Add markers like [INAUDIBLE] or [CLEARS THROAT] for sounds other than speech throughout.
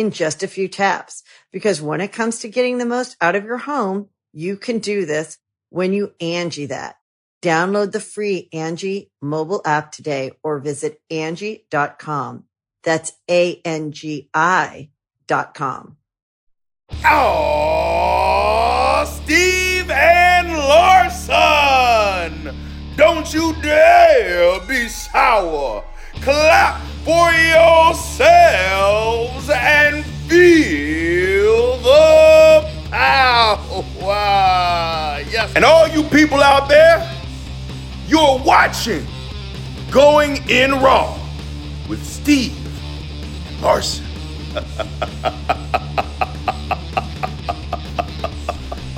in just a few taps. Because when it comes to getting the most out of your home, you can do this when you Angie that. Download the free Angie mobile app today or visit Angie.com. That's A-N-G-I dot com. Oh, Steve and Larson! Don't you dare be sour. Clap for yourselves and feel the power. Yes. And all you people out there, you're watching Going in Raw with Steve Larson. [LAUGHS]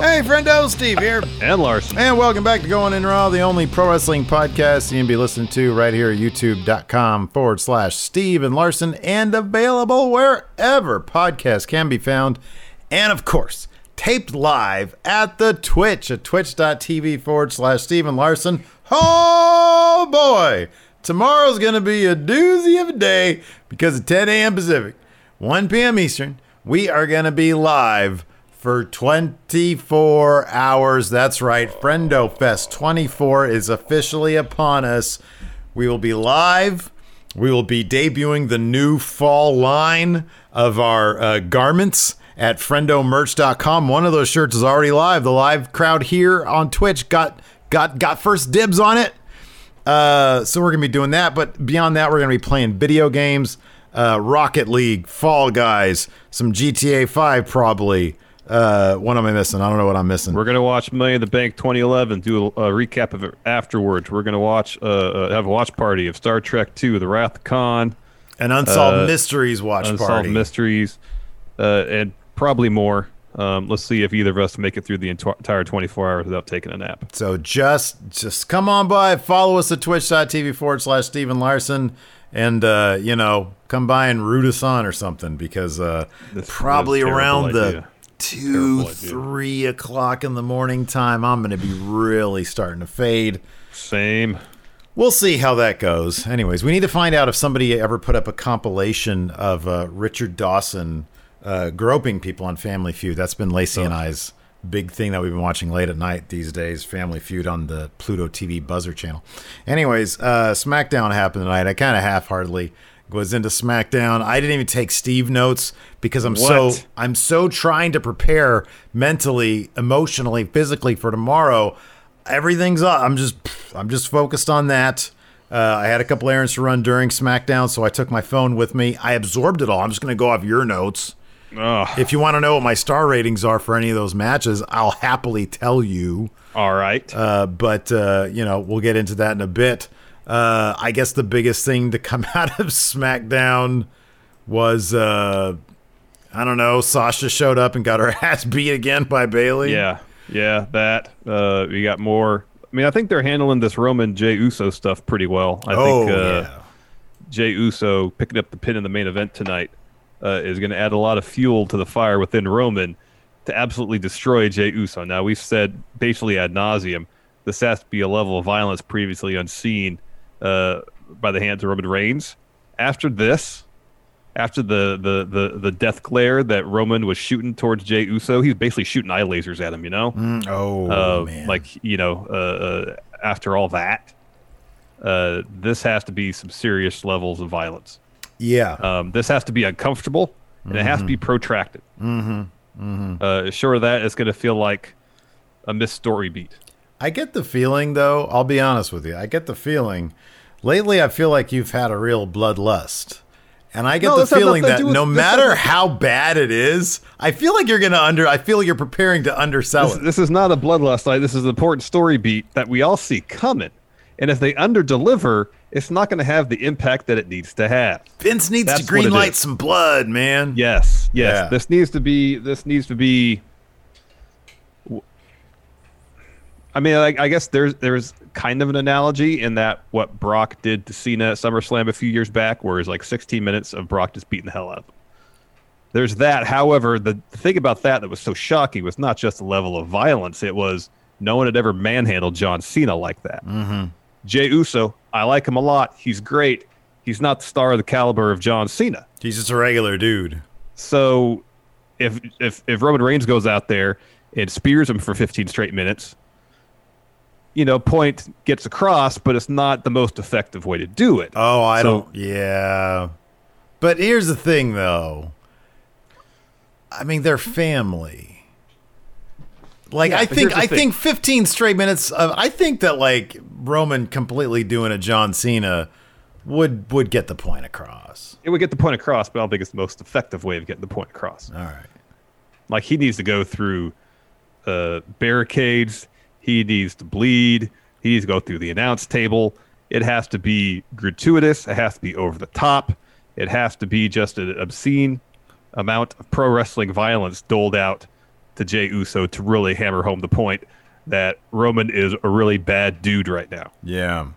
Hey, friendo, Steve here. And Larson. And welcome back to Going In Raw, the only pro wrestling podcast you can be listening to right here at youtube.com forward slash Steve and Larson and available wherever podcasts can be found. And of course, taped live at the Twitch at twitch.tv forward slash Steve and Larson. Oh boy! Tomorrow's going to be a doozy of a day because at 10 a.m. Pacific, 1 p.m. Eastern, we are going to be live for 24 hours. That's right. Friendo Fest 24 is officially upon us. We will be live. We will be debuting the new fall line of our uh, garments at friendomerch.com. One of those shirts is already live. The live crowd here on Twitch got got got first dibs on it. Uh, so we're gonna be doing that. But beyond that, we're gonna be playing video games, uh, Rocket League, Fall Guys, some GTA 5 probably. Uh, what am I missing? I don't know what I'm missing. We're gonna watch Money in the Bank 2011. Do a, a recap of it afterwards. We're gonna watch, uh, uh, have a watch party of Star Trek 2, The Wrath of Khan, An Unsolved uh, Mysteries watch Unsolved party. Unsolved Mysteries, uh, and probably more. Um, let's see if either of us make it through the entire 24 hours without taking a nap. So just just come on by, follow us at twitch.tv forward slash Steve and Larson, and uh, you know, come by and root us on or something because uh, This- probably this is a around the idea. Two, three o'clock in the morning time, I'm gonna be really starting to fade. Same. We'll see how that goes. Anyways, we need to find out if somebody ever put up a compilation of uh, Richard Dawson uh, groping people on Family Feud. That's been Lacey and I's big thing that we've been watching late at night these days. Family Feud on the Pluto TV Buzzr channel. Anyways, uh, SmackDown happened tonight. I kind of half-heartedly was into SmackDown. I didn't even take Steve notes because I'm so I'm so trying to prepare mentally, emotionally, physically for tomorrow. Everything's up. I'm just I'm just focused on that. Uh, I had a couple errands to run during SmackDown, so I took my phone with me. I absorbed it all. I'm just going to go off your notes. Ugh. If you want to know what my star ratings are for any of those matches, I'll happily tell you. All right. Uh, but uh, you know, we'll get into that in a bit. Uh, I guess the biggest thing to come [LAUGHS] out of SmackDown was uh, I don't know. Sasha showed up and got her [LAUGHS] ass beat again by Bayley. yeah. Yeah. That. Uh, we got more. I mean, I think they're handling this Roman Jey Uso stuff pretty well. I oh think uh, yeah. Jey Uso picking up the pin in the main event tonight uh, is going to add a lot of fuel to the fire within Roman to absolutely destroy Jey Uso. Now we've said basically ad nauseum this has to be a level of violence previously unseen uh, by the hands of Roman Reigns. After this, after the, the, the, the death glare that Roman was shooting towards Jey Uso, he's basically shooting eye lasers at him. You know, Mm, oh uh, man. like you know, uh, uh, after all that, uh, this has to be some serious levels of violence. yeah. Um, this has to be uncomfortable and it has to be protracted. mm-hmm. Uh, short of that, it's going to feel like a missed story beat. I get the feeling, though, I'll be honest with you. I get the feeling lately, I feel like you've had a real bloodlust. And I get No, the feeling that with- no matter how bad it is, I feel like you're going to under, I feel like you're preparing to undersell This, it. this is not a bloodlust fight. This is an important story beat that we all see coming. And if they under deliver, it's not going to have the impact that it needs to have. Vince needs That's to greenlight some blood, man. Yes, yes. Yeah. This needs to be. This needs to be. I mean, I, I guess there's there's kind of an analogy in that what Brock did to Cena at SummerSlam a few years back, where it's like 16 minutes of Brock just beating the hell out of him. There's that. However, the thing about that that was so shocking was not just the level of violence; it was no one had ever manhandled John Cena like that. Mm-hmm. Jey Uso, I like him a lot. He's great. He's not the star of the caliber of John Cena. He's just a regular dude. So if if if Roman Reigns goes out there and spears him for 15 straight minutes, you know, point gets across, but it's not the most effective way to do it. Oh, I So- don't. Yeah. But here's the thing, though. I mean, they're family. Like Yeah, I think, I think 15 straight minutes. Of, I think that like Roman completely doing a John Cena would would get the point across. It would get the point across, but I don't think it's the most effective way of getting the point across. All right. Like he needs to go through uh, barricades. He needs to bleed. He needs to go through the announce table. It has to be gratuitous. It has to be over the top. It has to be just an obscene amount of pro wrestling violence doled out to Jey Uso to really hammer home the point that Roman is a really bad dude right now. Yeah.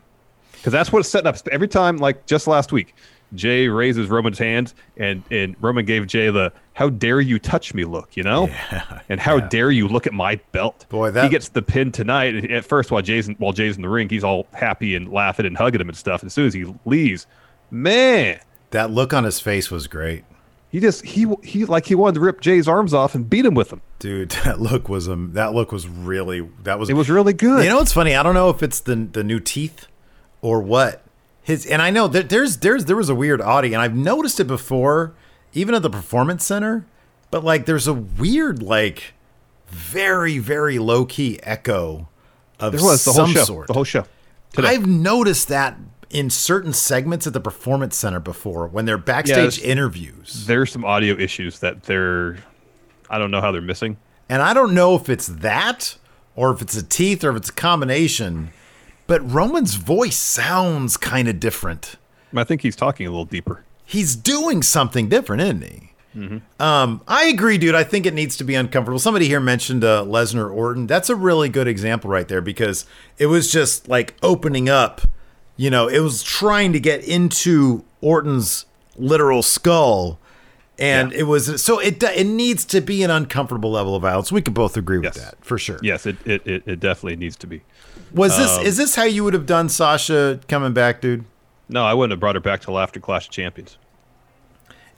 Because that's what it's setting up. Every time, like just last week, Jey raises Roman's hands, and and Roman gave Jey the "How dare you touch me?" look, you know, [LAUGHS] and how dare you look at my belt? Boy, that- he gets the pin tonight. At first, while Jey's in, while Jey's in the ring, he's all happy and laughing and hugging him and stuff. As soon as he leaves, man, That look on his face was great. he just he he like he wanted to rip Jey's arms off and beat him with them. Dude, [LAUGHS] that look was um, that look was really that was It was really good. You know what's funny? I don't know if it's the the new teeth or what. His and I know that there's there's there was a weird audio, and I've noticed it before, even at the performance center. But like, there's a weird like, very very low key echo of there was the whole show. sort. The whole show. Today. I've noticed that in certain segments at the performance center before when they're backstage Yes. interviews. There's some audio issues that they're, I don't know how they're missing. And I don't know if it's that or if it's a teeth or if it's a combination, but Roman's voice sounds kind of different. I think he's talking a little deeper. He's doing something different, isn't he? Um, I agree, dude. I think it needs to be uncomfortable. Somebody here mentioned uh, Lesnar Orton. That's a really good example right there because it was just like opening up. You know, it was trying to get into Orton's literal skull, and it was so it it needs to be an uncomfortable level of violence. We could both agree with Yes. that for sure. Yes, it, it, it definitely needs to be. Was this Um, is this how you would have done Sasha coming back, dude? No, I wouldn't have brought her back till after Clash of Champions.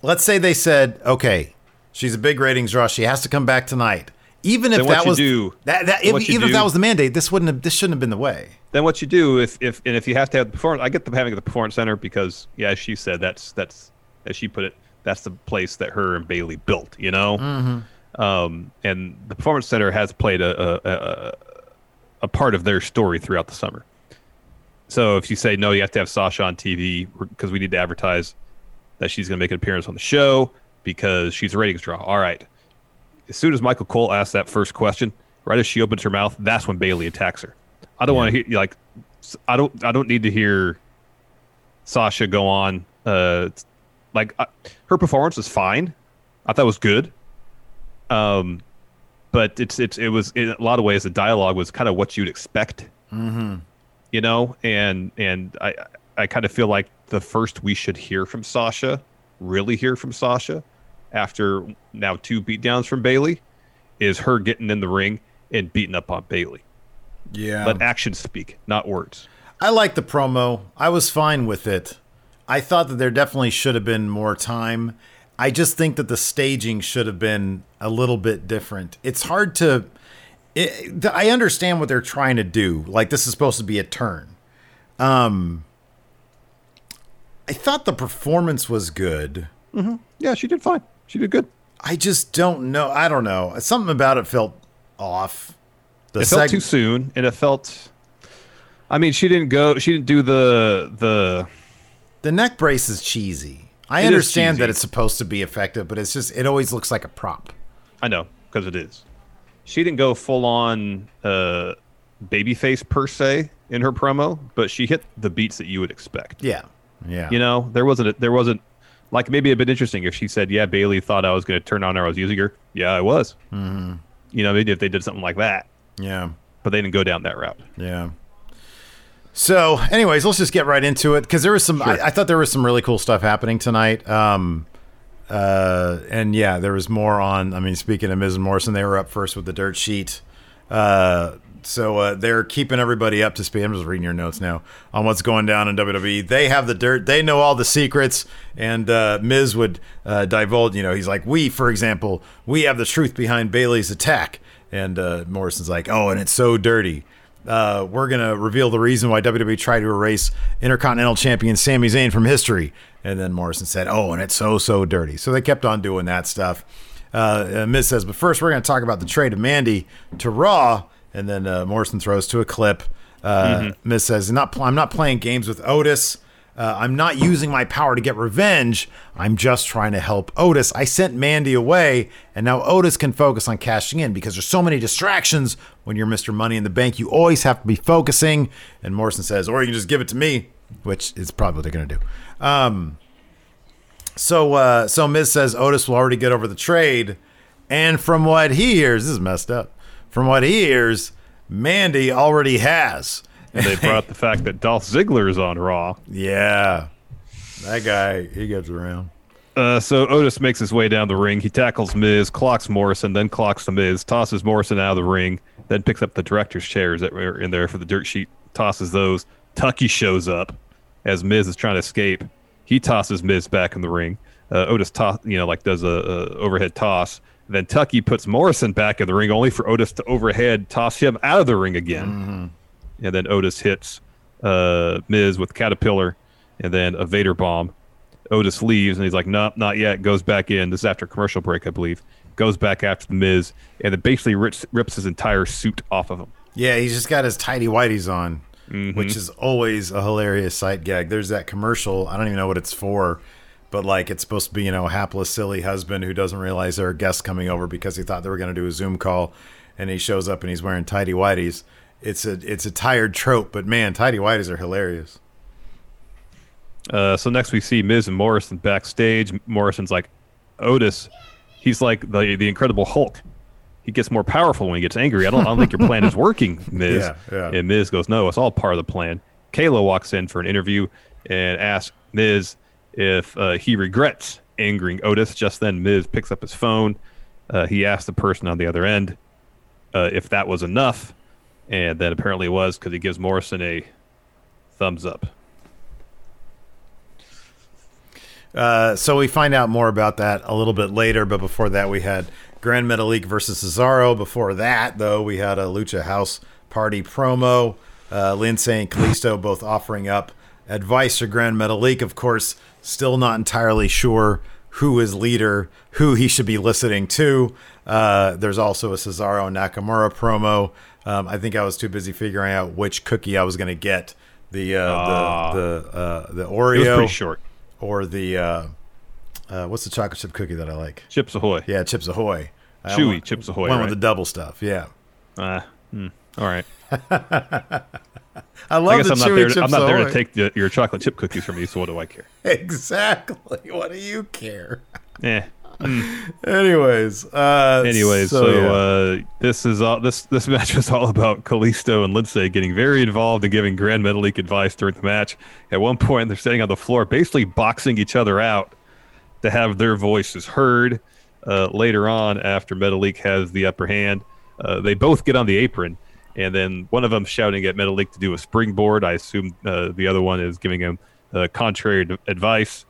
Let's say they said, okay, she's a big ratings draw. She has to come back tonight. Even if that was do- that, that if, even if that was the mandate, this wouldn't have this shouldn't have been the way. Then what you do if if and if you have to have the performance, I get the having the performance center because yeah, as she said that's that's as she put it, that's the place that her and Bayley built. You know, Mm-hmm. um, and the performance center has played a a, a a part of their story throughout the summer. So if you say no, you have to have Sasha on TV because we need to advertise that she's going to make an appearance on the show because she's a ratings draw. All right. As soon as Michael Cole asks that first question, right as she opens her mouth, that's when Bayley attacks her. I don't want to hear like I don't I don't need to hear Sasha go on uh like uh, her performance was fine. I thought it was good. Um but it's it's it was in a lot of ways the dialogue was kind of what you'd expect. Mm-hmm. You know, and and I I kind of feel like the first we should hear from Sasha, really hear from Sasha, after now two beatdowns from Bayley, is her getting in the ring and beating up on Bayley. Yeah. Let actions speak, not words. I like the promo. I was fine with it. I thought that there definitely should have been more time. I just think that the staging should have been a little bit different. It's hard to. It, I understand what they're trying to do. Like this is supposed to be a turn. Um, I thought the performance was good. Yeah, she did fine. She did good. I just don't know. I don't know. Something about it felt off. The it felt too soon, and it felt. I mean, she didn't go. She didn't do the the. the neck brace is cheesy. I It understand that it's supposed to be effective, but it's just it always looks like a prop. I know because it is. She didn't go full on uh, babyface per se in her promo, but she hit the beats that you would expect. Yeah, yeah. You know, there wasn't a, there wasn't like maybe a bit interesting if she said, "Yeah, Bayley thought I was going to turn on her. I was using her." Yeah, I was. Mm-hmm. You know, maybe if they did something like that, yeah, but they didn't go down that route. yeah. So, anyways, let's just get right into it because there was some. I, I thought there was some really cool stuff happening tonight. Um, uh, and yeah, there was more on. I mean, speaking of Miz and Morrison, they were up first with the dirt sheet. Uh, so uh, they're keeping everybody up to speed. I'm just reading your notes now on what's going down in WWE. They have the dirt. They know all the secrets. And uh, Miz would uh, divulge. You know, he's like, "We, for example, we have the truth behind Bayley's attack." And uh, Morrison's like, "Oh, and it's so dirty." Uh, we're gonna reveal the reason why WWE tried to erase Intercontinental Champion Sami Zayn from history. And then Morrison said, "Oh, and it's so so dirty." So they kept on doing that stuff. Uh, uh, Miz says, "But first, we're gonna talk about the trade of Mandy to Raw." And then uh, Morrison throws to a clip. Uh, Miz says, "Not I'm not playing games with Otis." Uh, I'm not using my power to get revenge. I'm just trying to help Otis. I sent Mandy away, and now Otis can focus on cashing in because there's so many distractions when you're Mr. Money in the Bank. You always have to be focusing. And Morrison says, or you can just give it to me, which is probably what they're going to do. Um, so, uh, so Miz says Otis will already get over the trade. And from what he hears, this is messed up. From what he hears, Mandy already has. And they brought the fact that Dolph Ziggler is on Raw. Yeah. That guy, he gets around. Uh, so Otis makes his way down the ring. He tackles Miz, clocks Morrison, then clocks the Miz, tosses Morrison out of the ring, then picks up the director's chairs that were in there for the dirt sheet, tosses those. Tucker shows up as Miz is trying to escape. He tosses Miz back in the ring. Uh, Otis toss, you know, like does a, a overhead toss. Then Tucker puts Morrison back in the ring, only for Otis to overhead toss him out of the ring again. And then Otis hits uh, Miz with Caterpillar, and then a Vader bomb. Otis leaves and he's like, "Nope, not yet." Goes back in. This is after commercial break, I believe. Goes back after the Miz and then basically rips, rips his entire suit off of him. Yeah, he's just got his tiny whiteys on, Mm-hmm. which is always a hilarious sight gag. There's that commercial. I don't even know what it's for, but like it's supposed to be, you know, a hapless, silly husband who doesn't realize there are guests coming over because he thought they were going to do a Zoom call, and he shows up and he's wearing tidy whities. It's a it's a tired trope, but man, tidy whities are hilarious. Uh, so next we see Miz and Morrison backstage. Morrison's like, Otis, he's like the the Incredible Hulk. He gets more powerful when he gets angry. I don't, I don't think your plan is [LAUGHS] working, Miz. Yeah, yeah. And Miz goes, No, it's all part of the plan. Kayla walks in for an interview and asks Miz if uh, he regrets angering Otis. Just then, Miz picks up his phone. Uh, he asks the person on the other end uh, if that was enough, and that apparently was because he gives Morrison a thumbs up. Uh, so we find out more about that a little bit later, but before that, we had Grand Metalik versus Cesaro. Before that, though, we had a Lucha House Party promo. Uh, Lince and Kalisto both offering up advice to Grand Metalik. Of course, still not entirely sure who is leader, who he should be listening to. Uh, there's also a Cesaro Nakamura promo. Um, I think I was too busy figuring out which cookie I was going to get. The uh, Ah. the the uh, the Oreo pretty short. or the uh, uh, what's the chocolate chip cookie that I like? Chips Ahoy. Yeah, Chips Ahoy. Chewy went- Chips Ahoy, One right? with the double stuff. Yeah, Uh, hmm, all right. [LAUGHS] I love I guess the I'm not chewy there. To, I'm not there to take the, your chocolate chip cookies from you. So what do I care? [LAUGHS] exactly. What do you care? Eh. [LAUGHS] Anyways, uh, Anyways, so, yeah. uh, this is all. This this [LAUGHS] match was all about Kalisto and Lince getting very involved and giving Grand Metalik advice during the match. At one point, they're sitting on the floor, basically boxing each other out to have their voices heard. Uh, later on, after Metalik has the upper hand, uh, they both get on the apron, and then one of them shouting at Metalik to do a springboard. I assume uh, the other one is giving him uh, contrary advice.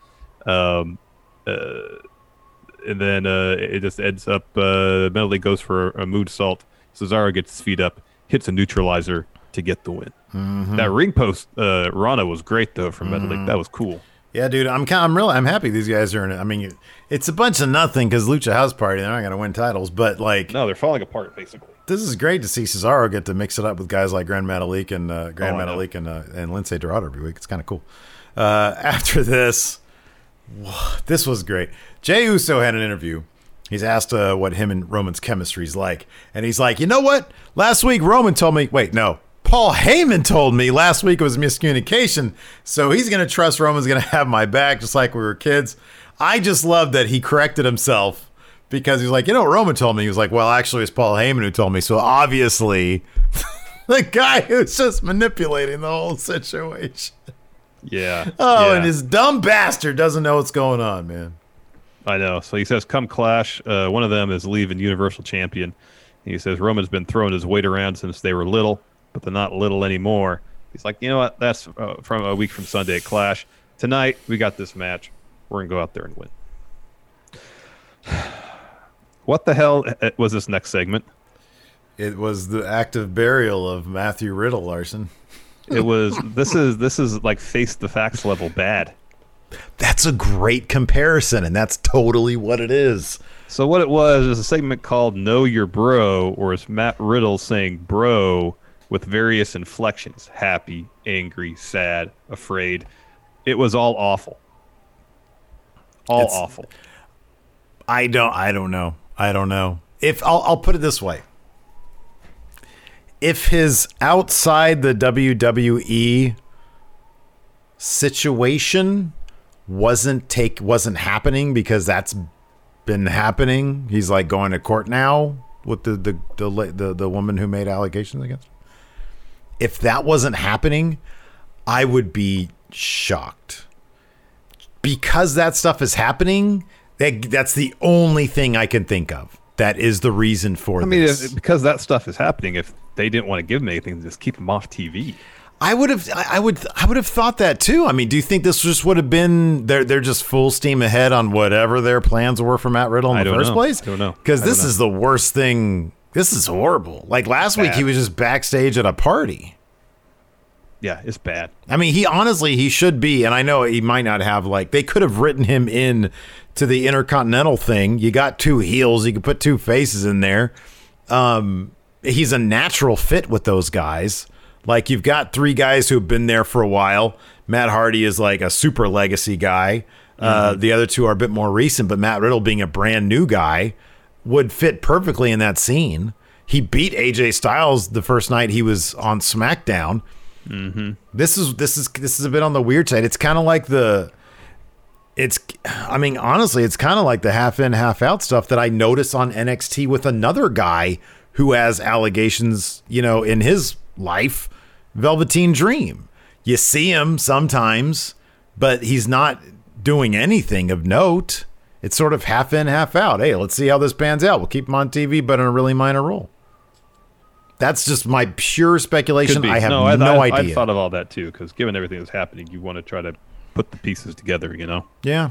Um, uh, and then uh, it just ends up uh, goes for a moonsault. Cesaro gets his feet up, hits a neutralizer to get the win. Mm-hmm. That ring post uh, Rana was great though from Metalik. That was cool. Yeah, dude, I'm kind. I'm real. I'm happy these guys are in it. I mean, it's a bunch of nothing because Lucha House Party. They're not going to win titles, but like, No, they're falling apart basically. this is great to see Cesaro get to mix it up with guys like Grand Metalik and uh, Grand Oh, Metalik and uh, and Lince Dorado every week. It's kind of cool. Uh, [LAUGHS] after this, this was great. Jey Uso had an interview. He's asked uh, what him and Roman's chemistry is like, and he's like, you know what? Last week Roman told me. Wait, no. Paul Heyman told me last week it was miscommunication, so he's to trust Roman's to [LAUGHS] have my back, just like we were kids. I just love that he corrected himself because he's like, you know what Roman told me? He was like, well, actually, it's Paul Heyman who told me. So obviously, [LAUGHS] the guy who's just manipulating the whole situation. Yeah. Oh, yeah. and his dumb bastard doesn't know what's going on, man. I know. So he says, "Come Clash." Uh, one of them is leaving Universal Champion. And he says Roman's been throwing his weight around since they were little, but they're not little anymore. He's like, you know what? That's uh, from a week from Sunday at Clash. Tonight we got this match. We're gonna go out there and win. [SIGHS] What the hell uh, was this next segment? It was the active burial of Matthew Riddle, Larson. It was this is this is like face the facts level bad. That's a great comparison, and that's totally what it is. So what it was is a segment called "Know Your Bro," or it's Matt Riddle saying "bro" with various inflections: happy, angry, sad, afraid. It was all awful. All It's- awful. I don't. I don't know. I don't know. If I'll, I'll put it this way: if his outside the WWE situation wasn't take wasn't happening because that's been happening. He's like going to court now with the the the the, the woman who made allegations against him. If that wasn't happening, I would be shocked because that stuff is happening. That that's the only thing I can think of. That is the reason for I mean, if, because that stuff is happening. If they didn't want to give him anything, just keep him off TV. I would have, I would, I would have thought that too. I mean, do you think this just would have been they're they're just full steam ahead on whatever their plans were for Matt Riddle in I the first know. place? I don't know. because this know. is the worst thing. This is horrible. Like last week, he was just backstage at a party. Yeah, it's bad. I mean, he honestly he should be, and I know he might not have like they could have written him in to the Intercontinental thing. You got two heels, you can put two faces in there. Um, he's a natural fit with those guys. Like you've got three guys who've been there for a while. Matt Hardy is like a super legacy guy. Uh, the other two are a bit more recent, but Matt Riddle being a brand new guy would fit perfectly in that scene. He beat AJ Styles the first night he was on SmackDown. This is this is this is a bit on the weird side. It's kind of like the it's I mean honestly, it's kind of like the half in half out stuff that I notice on NXT with another guy who has allegations, you know, in his life, Velveteen Dream. You see him sometimes, but he's not doing anything of note. It's sort of half in, half out. Hey, let's see how this pans out. We'll keep him on TV, but in a really minor role. That's just my pure speculation. I have no, no, I, I, idea. I thought of all that too, because given everything that's happening, you want to try to put the pieces together. You know. yeah.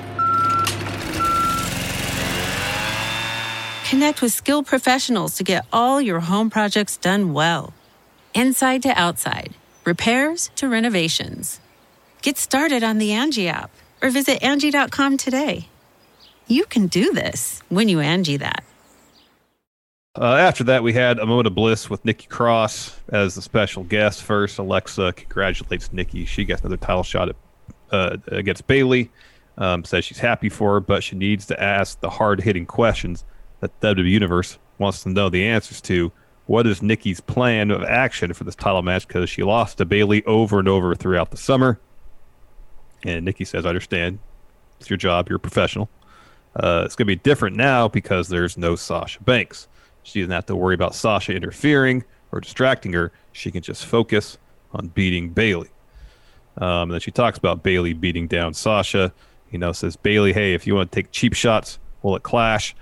Connect with skilled professionals to get all your home projects done well. Inside to outside, repairs to renovations. Get started on the Angie app or visit Angie.com today. You can do this when you Angie that. Uh, after that, we had a moment of bliss with Nikki Cross as the special guest. First, Alexa congratulates Nikki. She gets another title shot at, uh, against Bayley. Um, says she's happy for her, but she needs to ask the hard hitting questions that WWE Universe wants to know the answers to. What is Nikki's plan of action for this title match? Because she lost to Bayley over and over throughout the summer. And Nikki says, I understand. It's your job. You're a professional. Uh, it's going to be different now because there's no Sasha Banks. She doesn't have to worry about Sasha interfering or distracting her. She can just focus on beating Bayley. Um, and then she talks about Bayley beating down Sasha. You know, says Bayley, hey, if you want to take cheap shots, will it clash?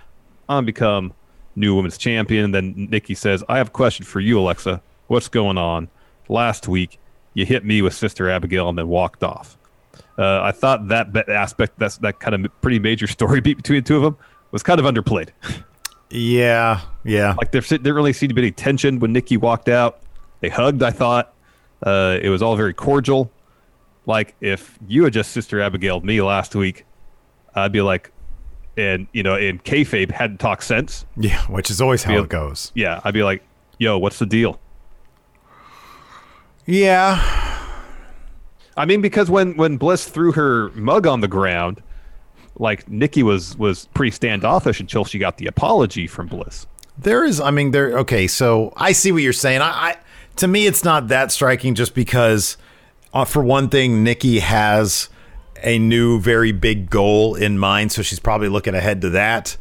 I'm become new women's champion. Then Nikki says, I have a question for you, Alexa. What's going on? Last week, you hit me with Sister Abigail and then walked off. Uh, I thought that aspect, that's that kind of pretty major [LAUGHS] story beat between the two of them, was kind of underplayed. Yeah, yeah. Like there didn't really seem to be any tension when Nikki walked out. They hugged. I thought uh, it was all very cordial. Like if you had just Sister Abigail me last week, I'd be like, and you know, in kayfabe hadn't talked sense. Yeah, which is always how Feel- it goes. Yeah, I'd be like, yo, what's the deal? Yeah, I mean, because when when Bliss threw her mug on the ground, like Nikki was was pretty standoffish until she got the apology from Bliss. there is. I mean, there. Okay, so I see what you're saying. I, I to me, it's not that striking, just because, uh, for one thing, Nikki has a new, very big goal in mind, so she's probably looking ahead to that.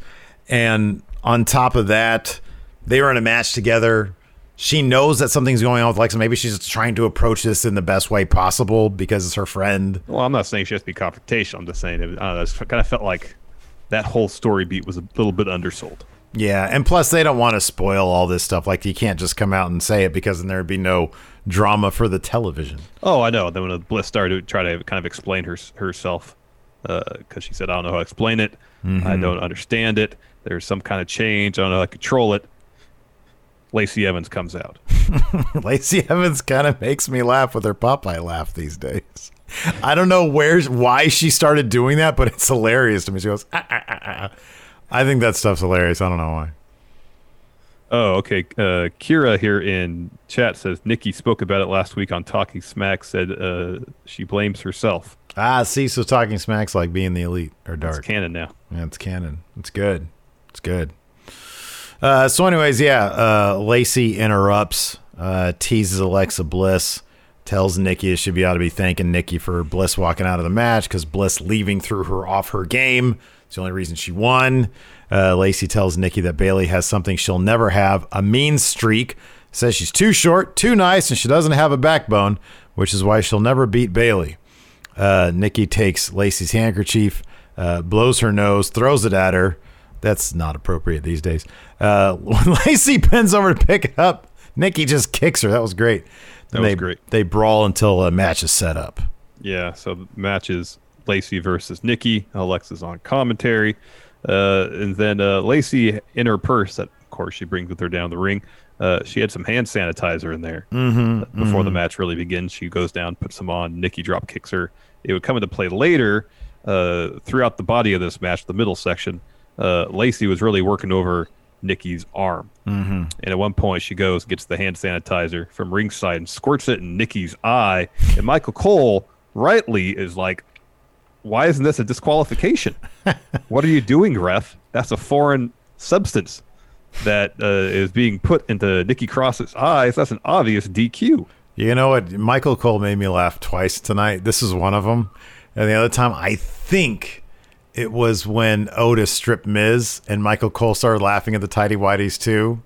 And on top of that, they were in a match together. She knows that something's going on with Lexa. Maybe she's just trying to approach this in the best way possible because it's her friend. Well, I'm not saying she has to be confrontational. I'm just saying it, uh, know, it kind of felt like that whole story beat was a little bit undersold. Yeah, and plus they don't want to spoil all this stuff. Like you can't just come out and say it because then there'd be no drama for the television. Oh, I know. Then when Bliss started to try to kind of explain her, herself, because she said, I don't know how to explain it. I don't understand it. There's some kind of change. I don't know how to control it. Lacey Evans comes out. [LAUGHS] Lacey Evans kind of makes me laugh with her Popeye laugh these days. I don't know where why she started doing that, but it's hilarious to me. She goes, "Ah, ah, ah, ah." I think that stuff's hilarious. I don't know why. Oh, okay. Uh, Kira here in chat says Nikki spoke about it last week on Talking Smack. Said uh, she blames herself. Ah, see, so talking smacks like being the elite or dark. It's canon now. Yeah, it's canon. It's good. It's good. Uh, so, anyways, yeah, uh, Lacey interrupts, uh, teases Alexa Bliss, tells Nikki she should be ought to be thanking Nikki for Bliss walking out of the match because Bliss leaving threw her off her game. It's the only reason she won. Uh, Lacey tells Nikki that Bayley has something she'll never have a mean streak. Says she's too short, too nice, and she doesn't have a backbone, which is why she'll never beat Bayley. Uh, Nikki takes Lacey's handkerchief, uh, blows her nose, throws it at her. That's not appropriate these days. Uh, [LAUGHS] when Lacey bends over to pick it up, Nikki just kicks her. That was great. That was they, great. They brawl until a match is set up. Yeah, so the match is Lacey versus Nikki. Alexa's on commentary. Uh, and then uh, Lacey, in her purse, that of course she brings with her down the ring, uh, she had some hand sanitizer in there. Mm-hmm, Before the match really begins, she goes down, puts some on. Nikki drop kicks her. It would come into play later uh, throughout the body of this match, the middle section. Uh, Lacey was really working over Nikki's arm. Mm-hmm. And at one point, she goes, gets the hand sanitizer from ringside and squirts it in Nikki's eye. And Michael Cole rightly is like, why isn't this a disqualification? [LAUGHS] what are you doing, ref? That's a foreign substance that uh, is being put into Nikki Cross's eyes. That's an obvious DQ. You know what? Michael Cole made me laugh twice tonight. This is one of them. And the other time, I think it was when Otis stripped Miz and Michael Cole started laughing at the tidy whities too.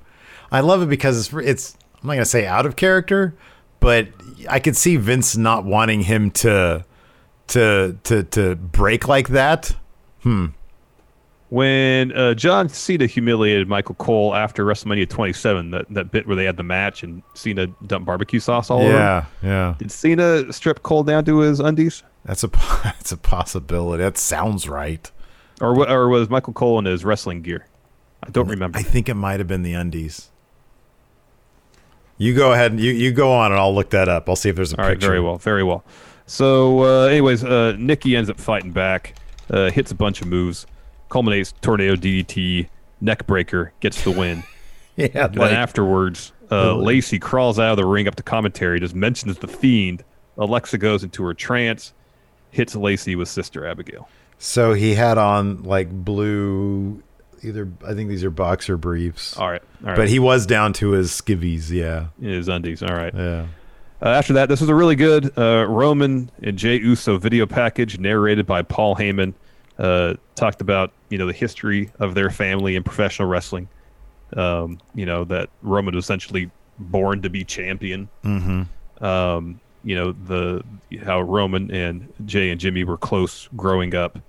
I love it because it's it's I'm not gonna say out of character, but I could see Vince not wanting him to to to to break like that. Hmm. When uh, John Cena humiliated Michael Cole after WrestleMania 27, that, that bit where they had the match and Cena dumped barbecue sauce all over. him, Yeah, yeah. Did Cena strip Cole down to his undies, That's a [LAUGHS] that's a possibility. That sounds right. or or was Michael Cole in his wrestling gear? I don't remember. I think it might have been the undies. You go ahead and you, you go on and I'll look that up. I'll see if there's a All right, picture. very well, very well. So, uh, anyways, uh, Nikki ends up fighting back, uh, hits a bunch of moves, culminates tornado DDT, neck breaker, gets the win. [LAUGHS] Yeah, Then like, afterwards, uh, Lacey crawls out of the ring up to commentary, just mentions the fiend. Alexa goes into her trance, hits Lacey with Sister Abigail. so he had on like blue either I think these are boxer briefs. All right, all right. But he was down to his skivvies, yeah. his undies. All right. Yeah. Uh, after that, this was a really good uh, Roman and Jey Uso video package narrated by Paul Heyman. Uh, talked about you know the history of their family in professional wrestling. Um, you know that Roman was essentially born to be champion. Mm-hmm. Um, you know the how Roman and Jey and Jimmy were close growing up.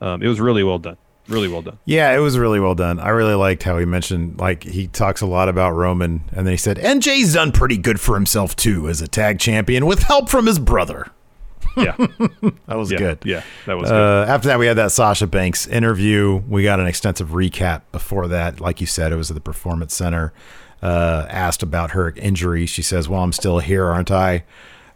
Um, it was really well done. Really well done. Yeah, it was really well done. I really liked how he mentioned, like, he talks a lot about Roman, and then he said, and Jey's done pretty good for himself, too, as a tag champion with help from his brother. Yeah, [LAUGHS] That was yeah, good. Yeah, that was good. Uh, after that, we had that Sasha Banks interview. We got an extensive recap before that. Like you said, it was at the Performance Center. Uh, asked about her injury. She says, Well, I'm still here, aren't I?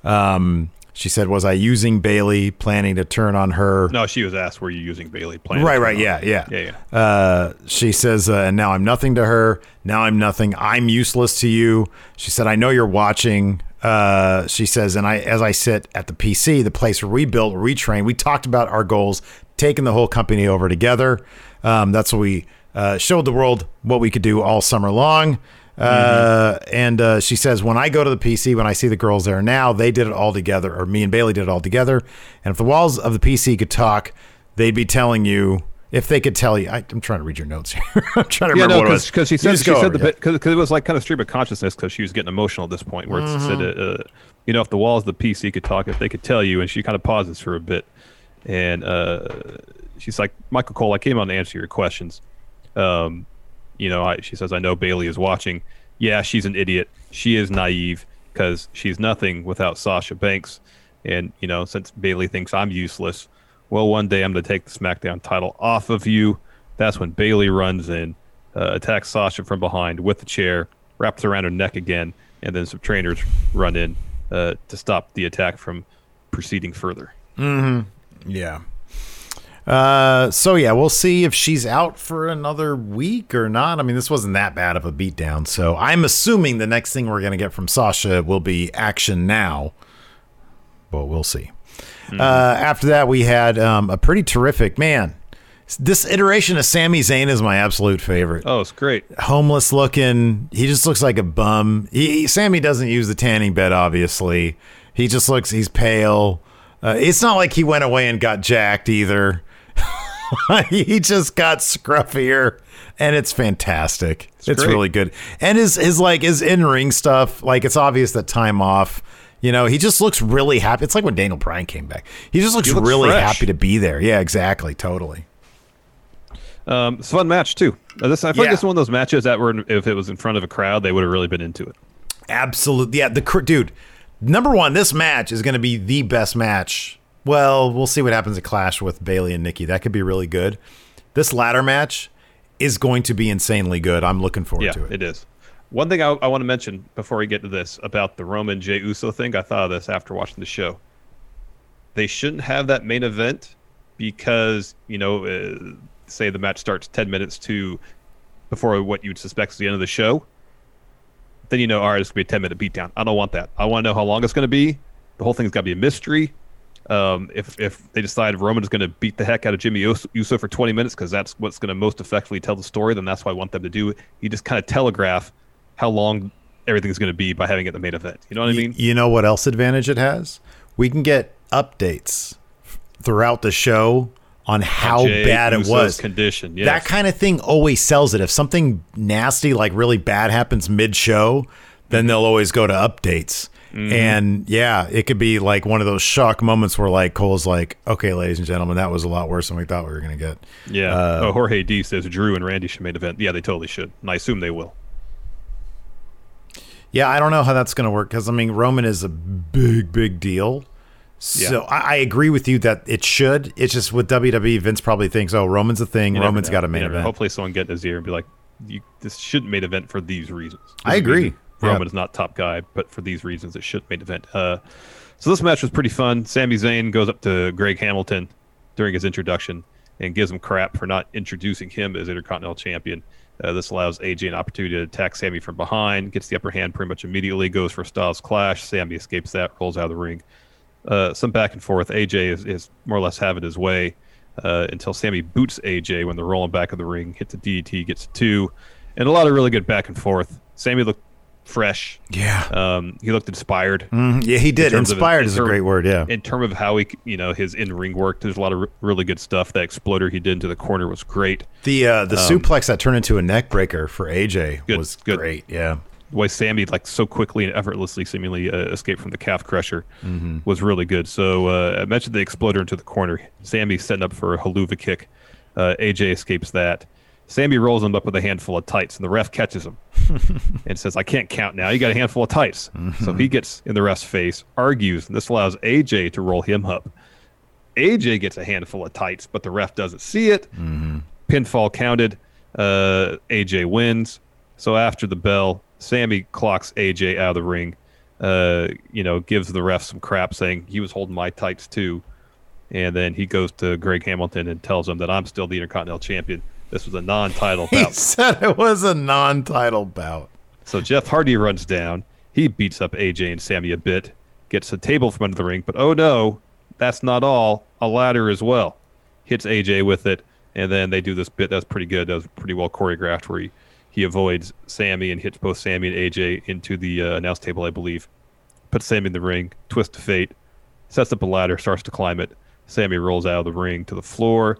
Um, she said, Was I using Bayley, planning to turn on her? No, she was asked, "Were you using Bayley?" planning?" Right, right, yeah, yeah, Yeah, yeah. Uh, she says, uh, and now I'm nothing to her. Now I'm nothing. I'm useless to you. She said, I know you're watching. Uh, she says, and I, as I sit at the PC, the place where we built, where we we talked about our goals, taking the whole company over together. Um, that's what we uh, showed the world what we could do all summer long. Uh, and uh, she says, when I go to the PC, when I see the girls there now, they did it all together, or me and Bayley did it all together. And if the walls of the PC could talk, they'd be telling you. If they could tell you, I, I'm trying to read your notes here. [LAUGHS] I'm trying to Yeah, remember no, what it was. because she said she said over the it. bit because it was like kind of stream of consciousness because she was getting emotional at this point where it said Mm-hmm. uh, you know if the walls of the PC could talk if they could tell you and she kind of pauses for a bit and uh, she's like Michael Cole I came on to answer your questions um, you know I, she says I know Bayley is watching yeah she's an idiot she is naive because she's nothing without Sasha Banks and you know since Bayley thinks I'm useless well one day I'm going to take the SmackDown title off of you that's when Bayley runs in, uh, attacks Sasha from behind with the chair, wraps around her neck again, and then some trainers run in uh, to stop the attack from proceeding further. Hmm. Yeah. Uh, so yeah, we'll see if she's out for another week or not. I mean, this wasn't that bad of a beatdown, so I'm assuming the next thing we're gonna get from Sasha will be action now, but we'll see. Uh, after that, we had um, a pretty terrific man. This iteration of Sami Zayn is my absolute favorite. Oh, it's great. homeless looking. He just looks like a bum. He, Sami doesn't use the tanning bed, obviously. He just looks. He's pale. Uh, it's not like he went away and got jacked either. [LAUGHS] he just got scruffier, and it's fantastic. It's, great. really good. And his his like his in ring stuff. Like it's obvious that time off. You know, he just looks really happy. It's like when Daniel Bryan came back. He just looks, He looks really fresh. happy to be there. Yeah, exactly. Totally. Um, it's a fun match too. Uh, this, I feel like Yeah. this is one of those matches that were if it was in front of a crowd, they would have really been into it. Absolutely. Yeah, the dude. Number one, this match is going to be the best match. Well, we'll see what happens at Clash with Bayley and Nikki. That could be really good. This ladder match is going to be insanely good. I'm looking forward Yeah, to it. it is. One thing I, I want to mention before we get to this about the Roman Jey Uso thing, I thought of this after watching the show. They shouldn't have that main event because you know, uh, say the match starts ten minutes to before what you'd suspect is the end of the show. Then you know, all right, it's gonna be a ten minute beatdown. I don't want that. I want to know how long it's gonna be. The whole thing's got to be a mystery. Um, if if they decide Roman is going to beat the heck out of Jimmy Us- Uso for 20 minutes because that's what's going to most effectively tell the story, then that's what I want them to do. You just kind of telegraph how long everything's going to be by having it the main event. You know what I mean? You know what else advantage it has? We can get updates throughout the show on how Jey bad it was. condition, yes. That kind of thing always sells it. If something nasty, like really bad, happens mid show, then they'll always go to updates. Mm-hmm. And yeah, it could be like one of those shock moments where like Cole's like, "Okay, ladies and gentlemen, that was a lot worse than we thought we were going to get." Yeah. Uh, oh, Jorge D says Drew and Randy should main event. Yeah, they totally should, and I assume they will. Yeah, I don't know how that's going to work because I mean Roman is a big, big deal. So Yeah. I, I agree with you that it should. It's just with WWE, Vince probably thinks, "Oh, Roman's a thing. You Roman's got a main event." Hopefully, someone get in his ear and be like, you, "This shouldn't main event for these reasons." I agree. Roman Yeah. is not top guy, but for these reasons, it should main event. Uh, so this match was pretty fun. Sami Zayn goes up to Greg Hamilton during his introduction and gives him crap for not introducing him as Intercontinental Champion. Uh, this allows AJ an opportunity to attack Sami from behind, gets the upper hand pretty much immediately, goes for Styles clash. Sami escapes that, rolls out of the ring. Uh, some back and forth. AJ is, is more or less having his way uh, until Sami boots AJ when they're rolling back of the ring, hits a DDT, gets a two, and a lot of really good back and forth. Sami looked fresh. Yeah. Um, he looked inspired. Mhm. Yeah, he did. of- Inspired in is a great word. Yeah. In terms of how he, you know, his in ring work, there's a lot of r- really good stuff. That exploder he did into the corner was great. The uh, the Um, suplex that turned into a neck breaker for AJ Good, was good. great. Yeah. The way Sami like so quickly and effortlessly seemingly uh, escaped from the calf crusher Mm-hmm. was really good. So uh, I mentioned the exploder into the corner. Sami setting up for a Helluva kick. Uh, AJ escapes that. Sami rolls him up with a handful of tights, and the ref catches him [LAUGHS] and says, "I can't count now. You got a handful of tights." Mm-hmm. So he gets in the ref's face, argues, and this allows AJ to roll him up. AJ gets a handful of tights, but the ref doesn't see it. Pinfall counted. Uh, AJ wins. So after the bell, Sami clocks AJ out of the ring. Uh, you know, gives the ref some crap, saying he was holding my tights too. And then he goes to Greg Hamilton and tells him that I'm still the Intercontinental Champion. This was a non-title He bout. said it was a non-title bout. So Jeff Hardy runs down. He beats up AJ and Sami a bit, gets a table from under the ring, but oh no, that's not all. A ladder as well. Hits AJ with it, and then they do this bit that's pretty good. That was pretty well choreographed where he, he avoids Sami and hits both Sami and AJ into the uh, announce table, I believe. Puts Sami in the ring, twist of fate, sets up a ladder, starts to climb it. Sami rolls out of the ring to the floor.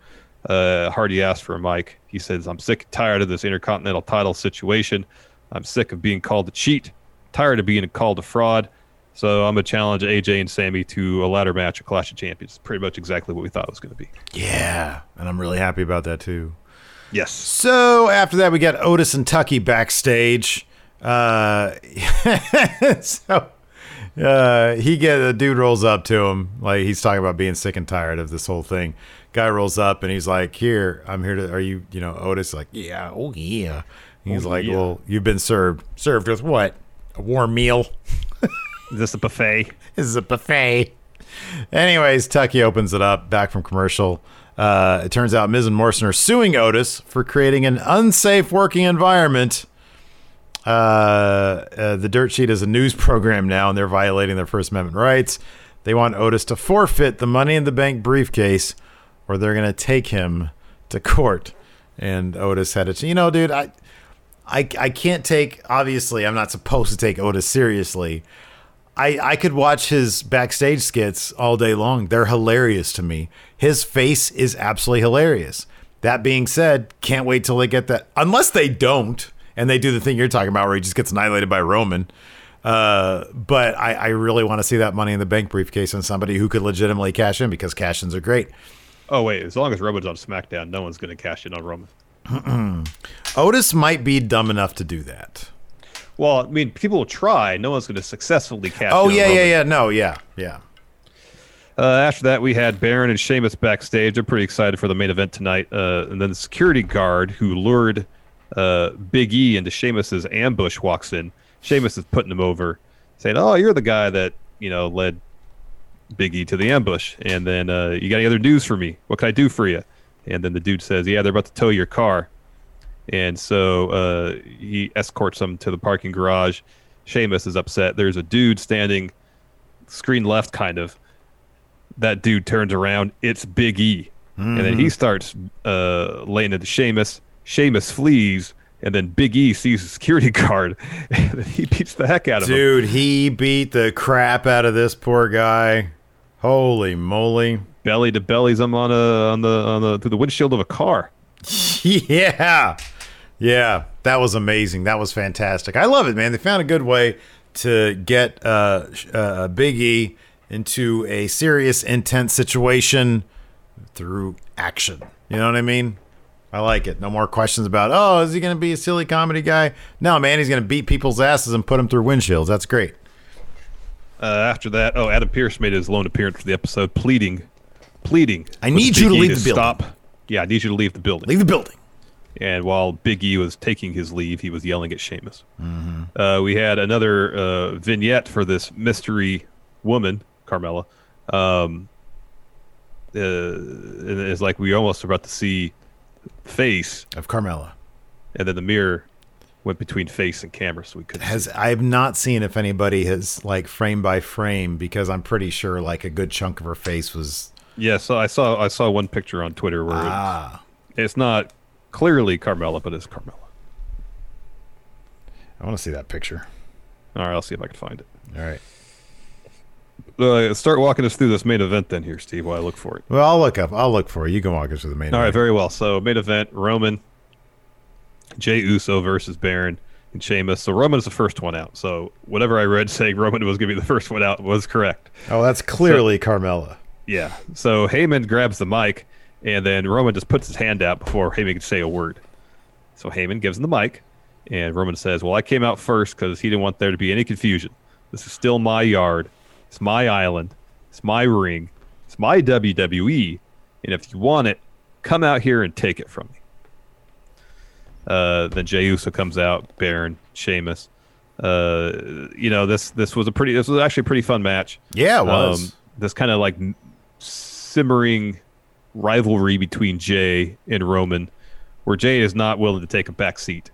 Uh, Hardy asks for a mic. He says, I'm sick and tired of this intercontinental title situation. I'm sick of being called a cheat, tired of being called a fraud. So I'm going to challenge AJ and Sami to a ladder match, a Clash of Champions. Pretty much exactly what we thought it was going to be. Yeah, and I'm really happy about that too. Yes. So after that, we got Otis and Tucker backstage. Uh, [LAUGHS] so uh, he get a dude rolls up to him like he's talking about being sick and tired of this whole thing. Guy rolls up and he's like, "Here, I'm here to. Are you, you know, Otis? Like, yeah, oh yeah." He's Oh, like, yeah. "Well, you've been served. Served with what? A warm meal." [LAUGHS] Is this a buffet? [LAUGHS] This is a buffet. Anyways, Tucker opens it up back from commercial. Uh, it turns out Miz and Morrison are suing Otis for creating an unsafe working environment. Uh, uh, the Dirt Sheet is a news program now, and they're violating their First Amendment rights. They want Otis to forfeit the Money in the Bank briefcase, they're going to take him to court. And Otis had it. You know, dude, I, I, I can't take. Obviously, I'm not supposed to take Otis seriously. I, I could watch his backstage skits all day long. They're hilarious to me. His face is absolutely hilarious. That being said, can't wait till they get that. Unless they don't, and they do the thing you're talking about where he just gets annihilated by Roman. Uh, but I, I really want to see that Money in the Bank briefcase on somebody who could legitimately cash in because cash ins are great. Oh, wait. As long as Roman's on SmackDown, no one's going to cash in on Roman. [CLEARS THROAT] Otis might be dumb enough to do that. Well, I mean, people will try. No one's going to successfully cash Oh in on yeah, yeah, yeah. No, yeah, yeah. Uh, after that, we had Baron and Sheamus backstage. They're pretty excited for the main event tonight. Uh, and then the security guard who lured uh, Big E into Sheamus's ambush walks in. Sheamus is putting him over, saying, "Oh, you're the guy that you know led Big E to the ambush." And then uh, you got any other news for me? What can I do for you? And then the dude says, "Yeah, they're about to tow your car." And so uh, he escorts them to the parking garage. Sheamus is upset. There's a dude standing screen left, kind of. That dude turns around. It's Big E. And then he starts uh, laying into Sheamus. Sheamus flees. And then Big E sees the security [LAUGHS] guard. And he beats the heck out of him. Dude, he beat the crap out of this poor guy. Holy moly. belly to bellies him on a on the on the through the windshield of a car. [LAUGHS] yeah. Yeah. That was amazing. That was fantastic. I love it, man. They found a good way to get uh, uh, Big E into a serious, intense situation through action. You know what I mean? I like it. No more questions about, oh, is he going to be a silly comedy guy? No, man, he's going to beat people's asses and put them through windshields. That's great. Uh, after that, oh, Adam Pearce made his lone appearance for the episode, pleading, pleading. I need you to leave the building. Stop. Yeah, I need you to leave the building. Leave the building. And while Big E was taking his leave, he was yelling at Sheamus. Mm-hmm. Uh, we had another uh, vignette for this mystery woman, Carmella. Um, uh, it's like we almost about to see face of Carmella, and then the mirror went between face and camera, so we could. Has I have not seen if anybody has like frame by frame because I'm pretty sure like a good chunk of her face was. Yeah, so I saw I saw one picture on Twitter where ah. it's, it's not clearly Carmella, but it's Carmella. I want to see that picture. All right, I'll see if I can find it. All right. Uh, start walking us through this main event then here, Steve, while I look for it. Well, I'll look up. I'll look for it. You can walk us through the main All event. right, very well. So, main event Roman, Jey Uso versus Baron and Sheamus. So, Roman is the first one out. So, whatever I read [LAUGHS] saying Roman was going to be the first one out was correct. Oh, that's clearly so, Carmella. Yeah. So, Heyman grabs the mic, and then Roman just puts his hand out before Heyman can say a word. So, Heyman gives him the mic, and Roman says, Well, I came out first because he didn't want there to be any confusion. This is still my yard. It's my island. It's my ring. It's my WWE. And if you want it, come out here and take it from me. Uh, then Jey Uso comes out, Baron, Sheamus. Uh, you know this this was a pretty this was actually a pretty fun match. Yeah, it was. Um, this kind of like simmering rivalry between Jey and Roman, where Jey is not willing to take a back seat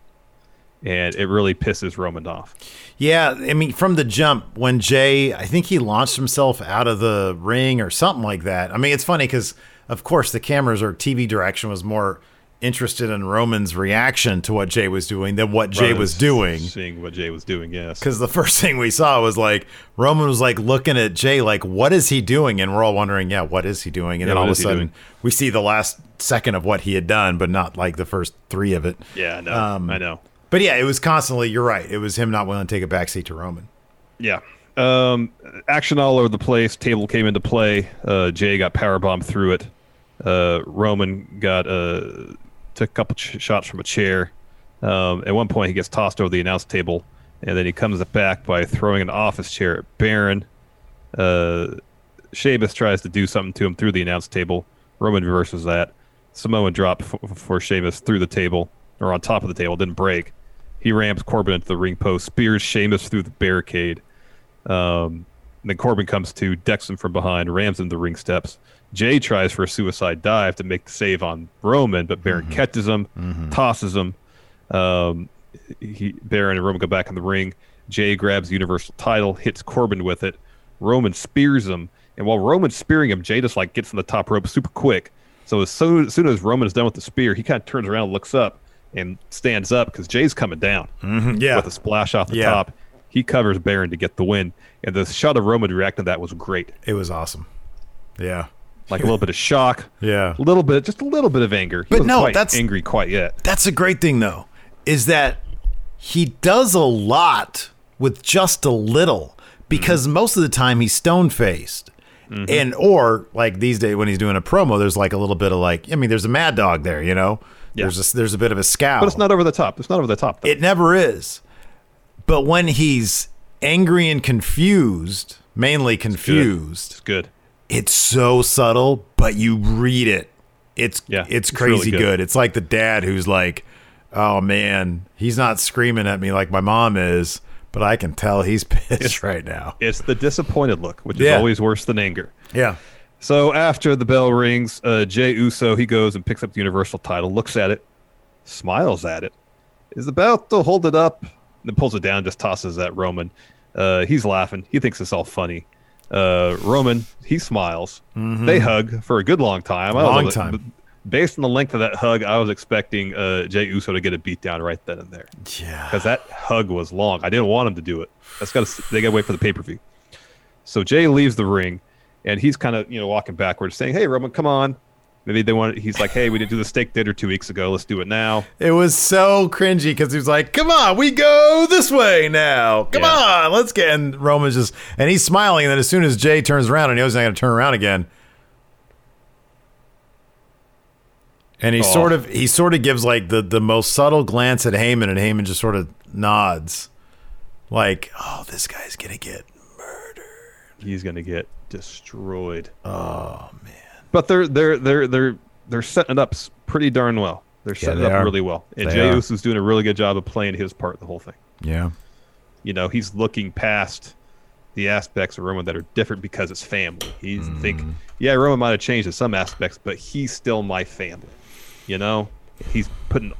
and it really pisses Roman off. Yeah, I mean, from the jump, when Jey, I think he launched himself out of the ring or something like that. I mean, it's funny because, of course, the cameras or TV direction was more interested in Roman's reaction to what Jey was doing than what Jey was doing. Seeing what Jey was doing, yes. Because the first thing we saw was like Roman was like looking at Jey, like, what is he doing? And we're all wondering, yeah, what is he doing? And yeah, then all of a sudden, we see the last second of what he had done, but not like the first three of it. Yeah, no, um, I know. But yeah, it was constantly. You're right. It was him not willing to take a backseat to Roman. Yeah. Um, action all over the place. Table came into play. Uh, Jey got power bombed through it. Uh, Roman got uh, took a couple ch- shots from a chair. Um, at one point, he gets tossed over the announce table, and then he comes back by throwing an office chair at Baron. Uh, Sheamus tries to do something to him through the announce table. Roman reverses that. Samoan drop for, for Sheamus through the table or on top of the table, didn't break. He rams Corbin into the ring post, spears Sheamus through the barricade. Um, then Corbin comes to, decks him from behind, rams him the ring steps. Jey tries for a suicide dive to make the save on Roman, but Baron mm-hmm. catches him, mm-hmm. tosses him. Um, he, Baron and Roman go back in the ring. Jey grabs the Universal title, hits Corbin with it. Roman spears him, and while Roman's spearing him, Jey just like gets on the top rope super quick. So as soon, as soon as Roman is done with the spear, he kind of turns around, looks up, and stands up because Jey's coming down mm-hmm. yeah. with a splash off the yeah. top. He covers Baron to get the win, and the shot of Roman reacting to that was great. It was awesome. Yeah, like a little bit of shock. [LAUGHS] Yeah, a little bit, just a little bit of anger. He but no, quite that's angry quite yet. That's a great thing though, is that he does a lot with just a little because mm-hmm. most of the time he's stone faced. Mm-hmm. And or like these days when he's doing a promo, there's like a little bit of like I mean, there's a mad dog there, you know. Yeah. There's a, there's a bit of a scowl, but it's not over the top. It's not over the top. Though. It never is. But when he's angry and confused, mainly confused, it's good. It's, so subtle, but you read it. It's yeah, it's crazy it's really good. good. It's like the dad who's like, "Oh man, he's not screaming at me like my mom is." But I can tell he's [LAUGHS] pissed it's, right now. It's the disappointed look, which yeah. is always worse than anger. Yeah. So after the bell rings, uh, Jey Uso he goes and picks up the Universal title, looks at it, smiles at it, is about to hold it up, then pulls it down, just tosses at Roman. Uh, he's laughing. He thinks it's all funny. Uh, Roman he smiles. Mm-hmm. They hug for a good long time. Long time. Based on the length of that hug, I was expecting uh, Jey Uso to get a beat down right then and there. Yeah, because that hug was long. I didn't want him to do it. That's got to. They got to wait for the pay per view. So Jey leaves the ring and he's kind of you know walking backwards, saying, "Hey, Roman, come on." Maybe they want. He's like, "Hey, we didn't do the steak dinner two weeks ago. Let's do it now." It was so cringy because he was like, "Come on, we go this way now. Come Yeah. on, let's get." And Roman's just and he's smiling. And then as soon as Jey turns around and he knows he's not going to turn around again, and he Oh. sort of he sort of gives like the the most subtle glance at Heyman, and Heyman just sort of nods, like, "Oh, this guy's gonna get." Murdered. He's gonna get destroyed. Oh man! But they're they're they're they're they're setting it up pretty darn well. They're setting they it up are. really well, and They Jey. Uso's doing a really good job of playing his part of the whole thing. Yeah, You know, he's looking past the aspects of Roman that are different because it's family. He's think, Mm. yeah, Roman might have changed in some aspects, but he's still my family. You know, he's putting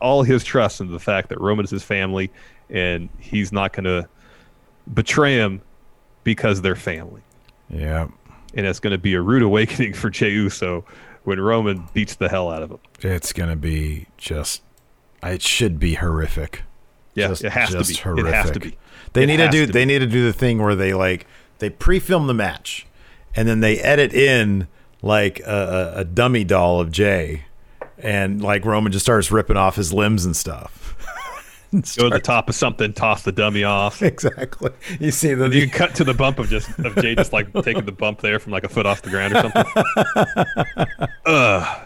all his trust into the fact that Roman is his family, and he's not going to betray him because they're family. yeah. And it's going to be a rude awakening for Jey Uso when Roman beats the hell out of him. It's gonna be just. It should be horrific. Yeah, Just- it has to be. It has to horrific. be. They It need to do. to they need to do the thing where they like they pre-film the match, and then they edit in like a, a, a dummy doll of Jey, and like Roman just starts ripping off his limbs and stuff. Go to the top of something, toss the dummy off. exactly. You see the You can cut to the bump of just of Jey just like taking the bump there from like a foot off the ground or something. [LAUGHS] Ugh.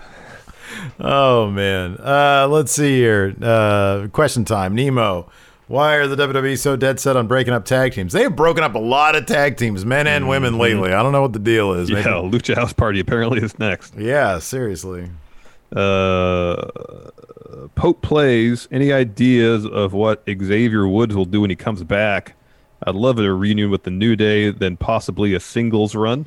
Oh man. Uh, let's see here. Uh, question time. Nemo. Why are the WWE so dead set on breaking up tag teams? They have broken up a lot of tag teams, men and women, lately. I don't know what the deal is. Yeah, Maybe- Lucha House Party apparently is next. yeah. Seriously. Uh, Pope plays. Any ideas of what Xavier Woods will do when he comes back? I'd love a reunion with the New Day, then possibly a singles run.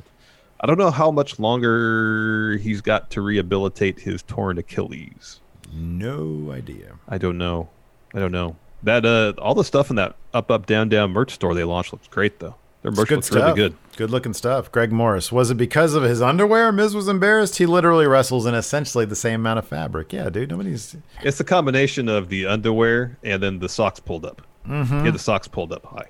I don't know how much longer he's got to rehabilitate his torn Achilles. No idea. I don't know. I don't know. That uh, all the stuff in that up up down down merch store they launched looks great though. Their merch good looks stuff. really good. Good looking stuff. Greg Morris. Was it because of his underwear? Miz was embarrassed. He literally wrestles in essentially the same amount of fabric. Yeah, dude. Nobody's. It's a combination of the underwear and then the socks pulled up. Mm-hmm. Yeah, the socks pulled up high.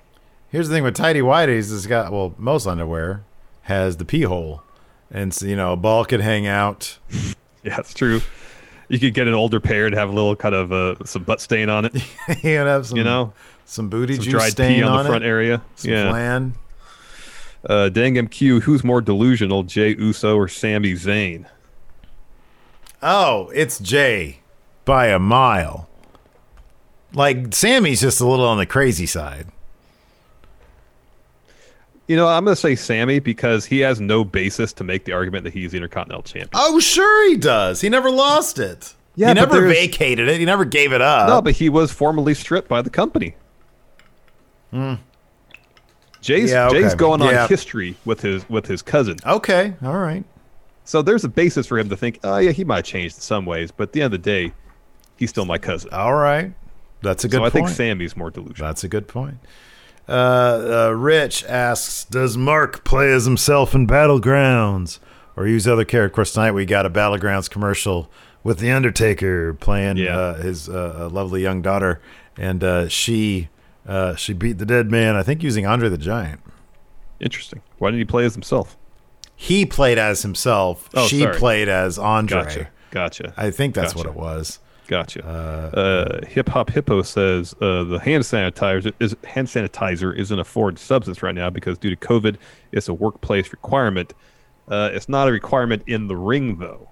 Here's the thing with tidy whities. It's got well, most underwear has the pee hole, and so, you know a ball could hang out. [LAUGHS] Yeah, it's true. You could get an older pair and have a little kind of uh, some butt stain on it. [LAUGHS] you have some, You know, some booty some juice dried stain pee on, the it, front area. Some yeah. flan. Uh, Dang MQ, who's more delusional, Jey Uso or Sami Zayn? Oh, it's Jey by a mile. Like Sami's just a little on the crazy side. You know, I'm going to say Sami because he has no basis to make the argument that he's the Intercontinental Champion. Oh, sure he does. He never lost it. Yeah, he never vacated it. He never gave it up. No, but he was formally stripped by the company. Jey's. Yeah, okay. Jey's going on Yeah. history with his with his cousin, okay, all right. so there's a basis for him to think, oh yeah, he might have changed in some ways, but at the end of the day, he's still my cousin. All right. That's a good so I point. think Sami's more delusional. That's a good point. Uh, uh, Rich asks, "Does Mark play as himself in Battlegrounds, or use other characters?" Of course, tonight we got a Battlegrounds commercial with the Undertaker playing Yeah. uh, his uh, lovely young daughter, and uh, she uh, she beat the dead man. I think using Andre the Giant. Interesting. Why didn't he play as himself? He played as himself. Oh, she sorry. played as Andre. Gotcha. Gotcha. I think that's what it was. Gotcha. Uh, Hip Hop Hippo says uh, the hand sanitizer is hand sanitizer isn't a foreign substance right now because due to COVID, it's a workplace requirement. Uh, it's not a requirement in the ring though.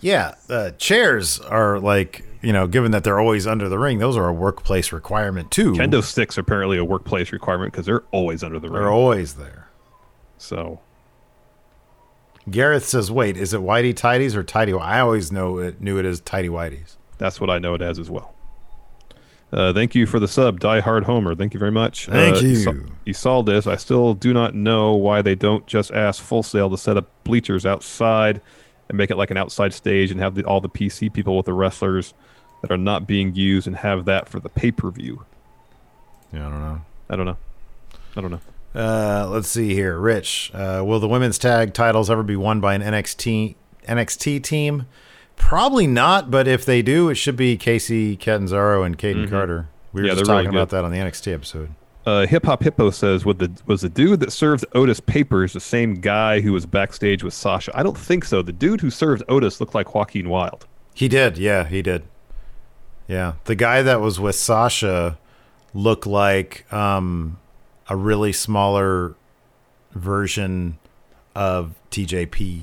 Yeah, uh, chairs are like you know, given that they're always under the ring, those are a workplace requirement too. Kendo sticks are apparently a workplace requirement because they're always under the ring. They're always there. so Gareth says, "Wait, is it Whitey Tidies or Tidy?" I always know it knew it as Tidy Whiteys. that's what I know it as as well. Uh, thank you for the sub, Die Hard Homer. Thank you very much. Thank uh, you. Saw, you saw this. I still do not know why they don't just ask Full Sail to set up bleachers outside and make it like an outside stage and have the, all the PC people with the wrestlers that are not being used and have that for the pay per view. Yeah, I don't know. I don't know. I don't know. Uh, let's see here, Rich. Uh, will the women's tag titles ever be won by an NXT NXT team? Probably not, but if they do, it should be Kacy Catanzaro and Kayden Carter. We were Mm-hmm. Yeah, just talking really about that on the NXT episode. Uh, Hip Hop Hippo says, "Was the was the dude that served Otis papers the same guy who was backstage with Sasha?" I don't think so. The dude who served Otis looked like Joaquin Wilde. He did. Yeah, he did. Yeah, the guy that was with Sasha looked like um, a really smaller version of TJP.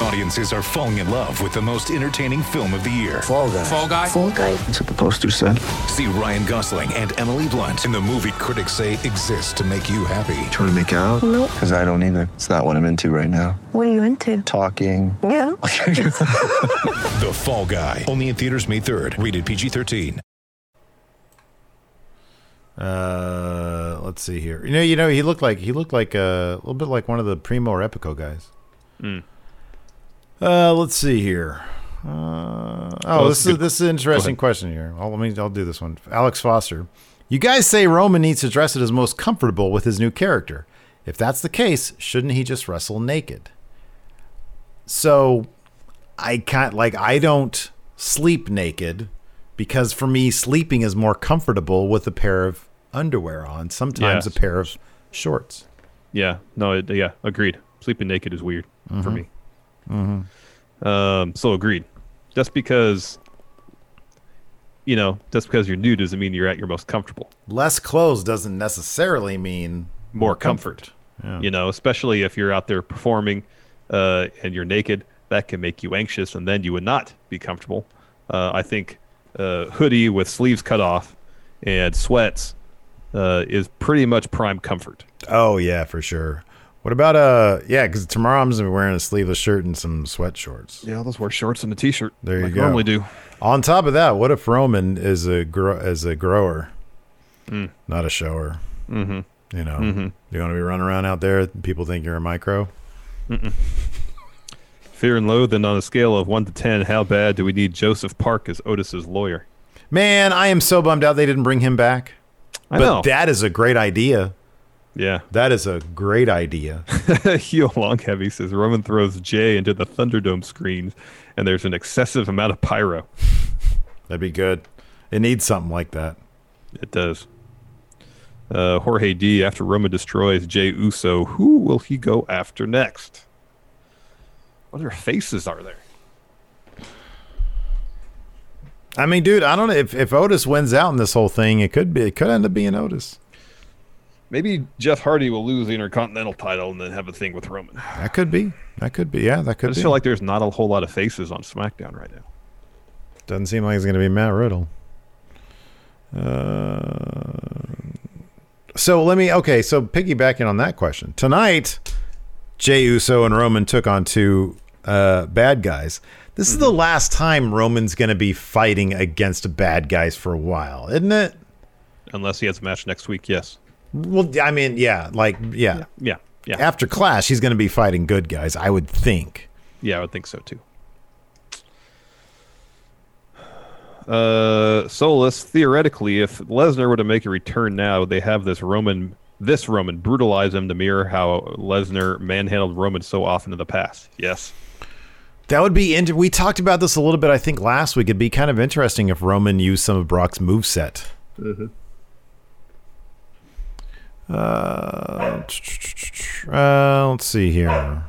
Audiences are falling in love with the most entertaining film of the year. Fall guy. Fall Guy. Fall guy. That's what the poster said. See Ryan Gosling and Emily Blunt in the movie critics say exists to make you happy. Trying to make it out? Nope. Because I don't either. It's not what I'm into right now. What are you into? Talking. Yeah. [LAUGHS] [LAUGHS] The Fall Guy. Only in theaters May 3rd. Rated PG-13. Uh, let's see here. You know, you know, he looked like he looked like a little bit like one of the Primo or Epico guys. Mm. Uh, let's see here. Uh, oh, Oh, this is good. this is an interesting question here. I'll, let me. I'll do this one. Alex Foster, you guys say Roman needs to dress it as most comfortable with his new character. If that's the case, shouldn't he just wrestle naked? So, I can't like I don't sleep naked because for me sleeping is more comfortable with a pair of underwear on. Sometimes Yes. a pair of shorts. Yeah, no, it, yeah, agreed. Sleeping naked is weird for me. Mm-hmm. Um, so agreed. Just because, you know, just because you're new doesn't mean you're at your most comfortable. Less clothes doesn't necessarily mean More comfort. Yeah. You know, especially if you're out there performing uh, and you're naked, that can make you anxious, and then you would not be comfortable. Uh, I think uh, hoodie with sleeves cut off and sweats uh, is pretty much prime comfort. Oh yeah, for sure. What about uh yeah, because tomorrow I'm gonna be wearing a sleeveless shirt and some sweat shorts. Yeah, I'll just wear shorts and a t-shirt. There you like I go. normally do. On top of that, what if Roman is a gro- is a grower, Mm. not a shower? Mm-hmm. You know, Mhm. you want to be running around out there, people think you're a micro. Fear and loathing on a scale of one to ten. How bad do we need Joseph Park as Otis's lawyer? Man, I am so bummed out they didn't bring him back. I but know. that is a great idea. Yeah. That is a great idea. [LAUGHS] Heel Long Heavy says Roman throws Jey into the Thunderdome screens, and there's an excessive amount of pyro. That'd be good. It needs something like that. It does. Uh, Jorge D. After Roman destroys Jey Uso, who will he go after next? What other faces are there? I mean, dude, I don't know if, if Otis wins out in this whole thing, it could be it could end up being Otis. Maybe Jeff Hardy will lose the Intercontinental title and then have a thing with Roman. That could be. That could be. Yeah, that could. I just be. feel like there's not a whole lot of faces on SmackDown right now. Doesn't seem like it's going to be Matt Riddle. Uh, so let me. Okay, so piggybacking on that question tonight, Jey Uso and Roman took on two uh, bad guys. This is the last time Roman's going to be fighting against bad guys for a while, isn't it? Unless he has a match next week, yes. Well, I mean, yeah, like yeah, Yeah, yeah. After Clash, he's going to be fighting good guys, I would think. Yeah, I would think so too. Uh, Solus, theoretically, if Lesnar were to make a return now, they have this Roman, this Roman brutalize him to mirror how Lesnar manhandled Roman so often in the past. Yes. That would be. Inter- we talked about this a little bit, I think, last week. It'd be kind of interesting if Roman used some of Brock's moveset. Mm-hmm. Uh, uh, let's see here.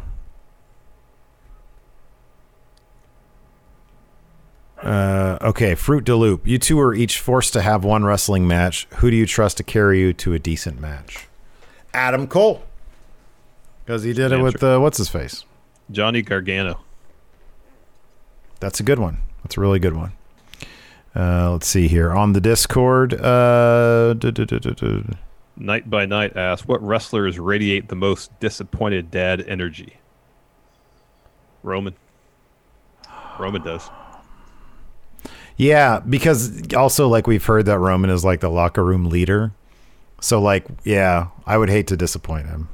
Uh, okay, Fruit de Loop. You two are each forced to have one wrestling match. Who do you trust to carry you to a decent match? Adam Cole. Because he did it with uh, what's his face? Johnny Gargano. That's a good one. That's a really good one. Uh, let's see here on the Discord. Uh, Night by Night asks, "What wrestlers radiate the most disappointed dad energy?" Roman. Roman does. Yeah, because also like we've heard that Roman is like the locker room leader. So like, yeah, I would hate to disappoint him.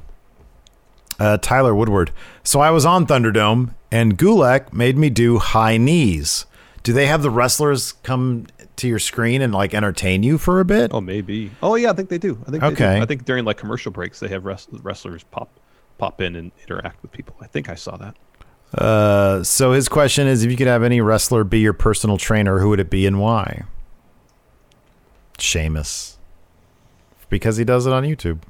Uh, Tyler Woodward. So I was on Thunderdome and Gulak made me do high knees. Do they have the wrestlers come to your screen and like entertain you for a bit? Oh, maybe. Oh, yeah, I think they do. I think. Okay. I think during like commercial breaks, they have wrest- wrestlers pop pop in and interact with people. I think I saw that. Uh, so his question is if you could have any wrestler be your personal trainer, who would it be and why? Sheamus. Because he does it on YouTube.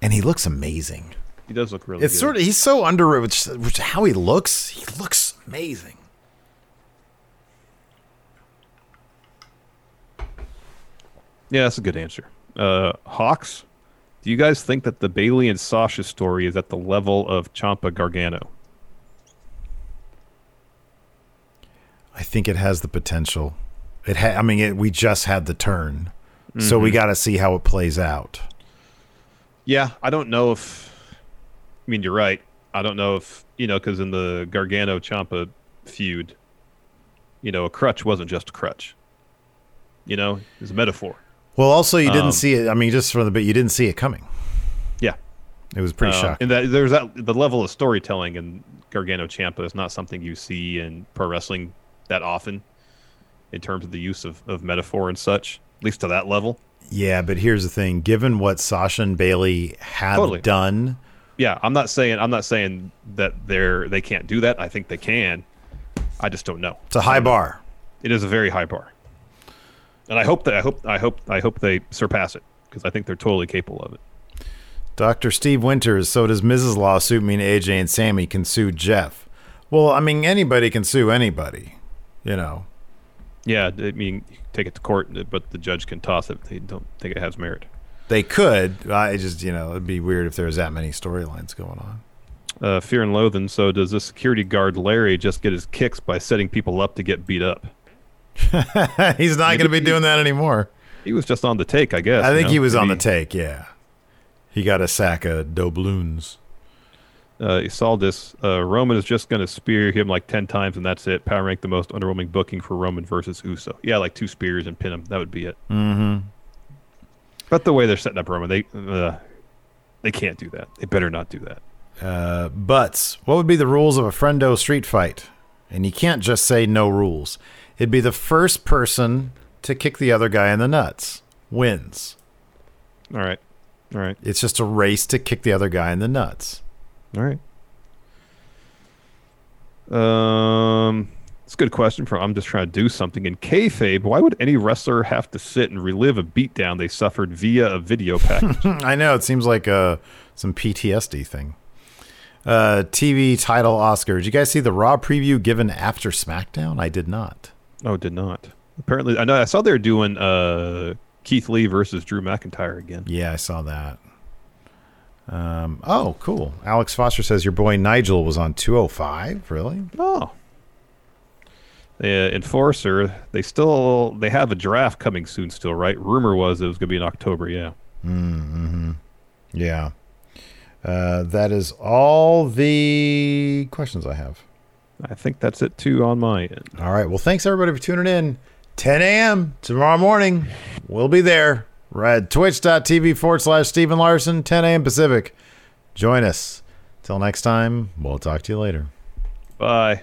And he looks amazing. He does look really. It's good. sort of he's so underrated. Which, which how he looks, he looks amazing. Yeah, that's a good answer. Uh, Hawks, do you guys think that the Bayley and Sasha story is at the level of Ciampa Gargano? I think it has the potential. It ha- I mean, it, we just had the turn, so we Mhm. got to see how it plays out. Yeah, I don't know if. I mean, you're right. I don't know if you know because in the Gargano Ciampa feud, you know, a crutch wasn't just a crutch. You know, it's a metaphor. Well, also you didn't Um, see it. I mean, just from the bit, you didn't see it coming. Yeah, It was pretty Uh, shocking. And that there's that the level of storytelling in Gargano Ciampa is not something you see in pro wrestling that often, in terms of the use of, of metaphor and such. At least to that level. Yeah, but here's the thing: given what Sasha and Bayley have Totally. done, Yeah, I'm not saying I'm not saying that they're they can't do that. I think they can. I just don't know. it's a high bar. It is a very high bar, and I hope that I hope I hope I hope they surpass it because I think they're totally capable of it. Dr. Steve Winters. So does Miz's Lawsuit mean AJ and Sami can sue Jeff? Well, I mean, anybody can sue anybody. You know. Yeah, I mean, take it to court, but the judge can toss it if they don't think it has merit. They could. I just, you know, it'd be weird if there was that many storylines going on. Uh, Fear and Loathing. So does the security guard Larry just get his kicks by setting people up to get beat up? [LAUGHS] He's not going to be doing that anymore. He was just on the take, I guess. I you think know? he was on the take. Yeah, he got a sack of doubloons. uh, Saldis, uh, Roman is just going to spear him like 10 times and that's it. Power rank the most underwhelming booking for Roman versus Uso. Yeah, like two spears and pin him. That would be it. Mm-hmm. But the way they're setting up Roman, they uh, they can't do that. They better not do that. Uh, butts. What would be the rules of a friendo street fight? And you can't just say no rules. It'd be the first person to kick the other guy in the nuts wins. All right. All right. It's just a race to kick the other guy in the nuts. All right. Um, it's a good question. From I'm just trying to do something in kayfabe. Why would any wrestler have to sit and relive a beatdown they suffered via a video [LAUGHS] package? I know it seems like uh, some PTSD thing. Uh, TV title Oscar. Did you guys see the Raw preview given after SmackDown? I did not. oh, did not. Apparently, I know. I saw they were doing uh Keith Lee versus Drew McIntyre again. Yeah, I saw that. Um, oh, cool. Alex Foster says your boy Nigel was on 205. Really? Oh. Uh, Enforcer, they still they have a draft coming soon. Still, right? Rumor was it was going to be in October. Yeah. Mm-hmm. Yeah. Uh, that is all the questions I have. I think that's it too on my end. All right. Well, thanks everybody for tuning in. 10 a.m. tomorrow morning. We'll be there. Right at twitch.tv forward slash Stephen Larson, 10 a.m. Pacific. Join us. Till next time, we'll talk to you later. Bye.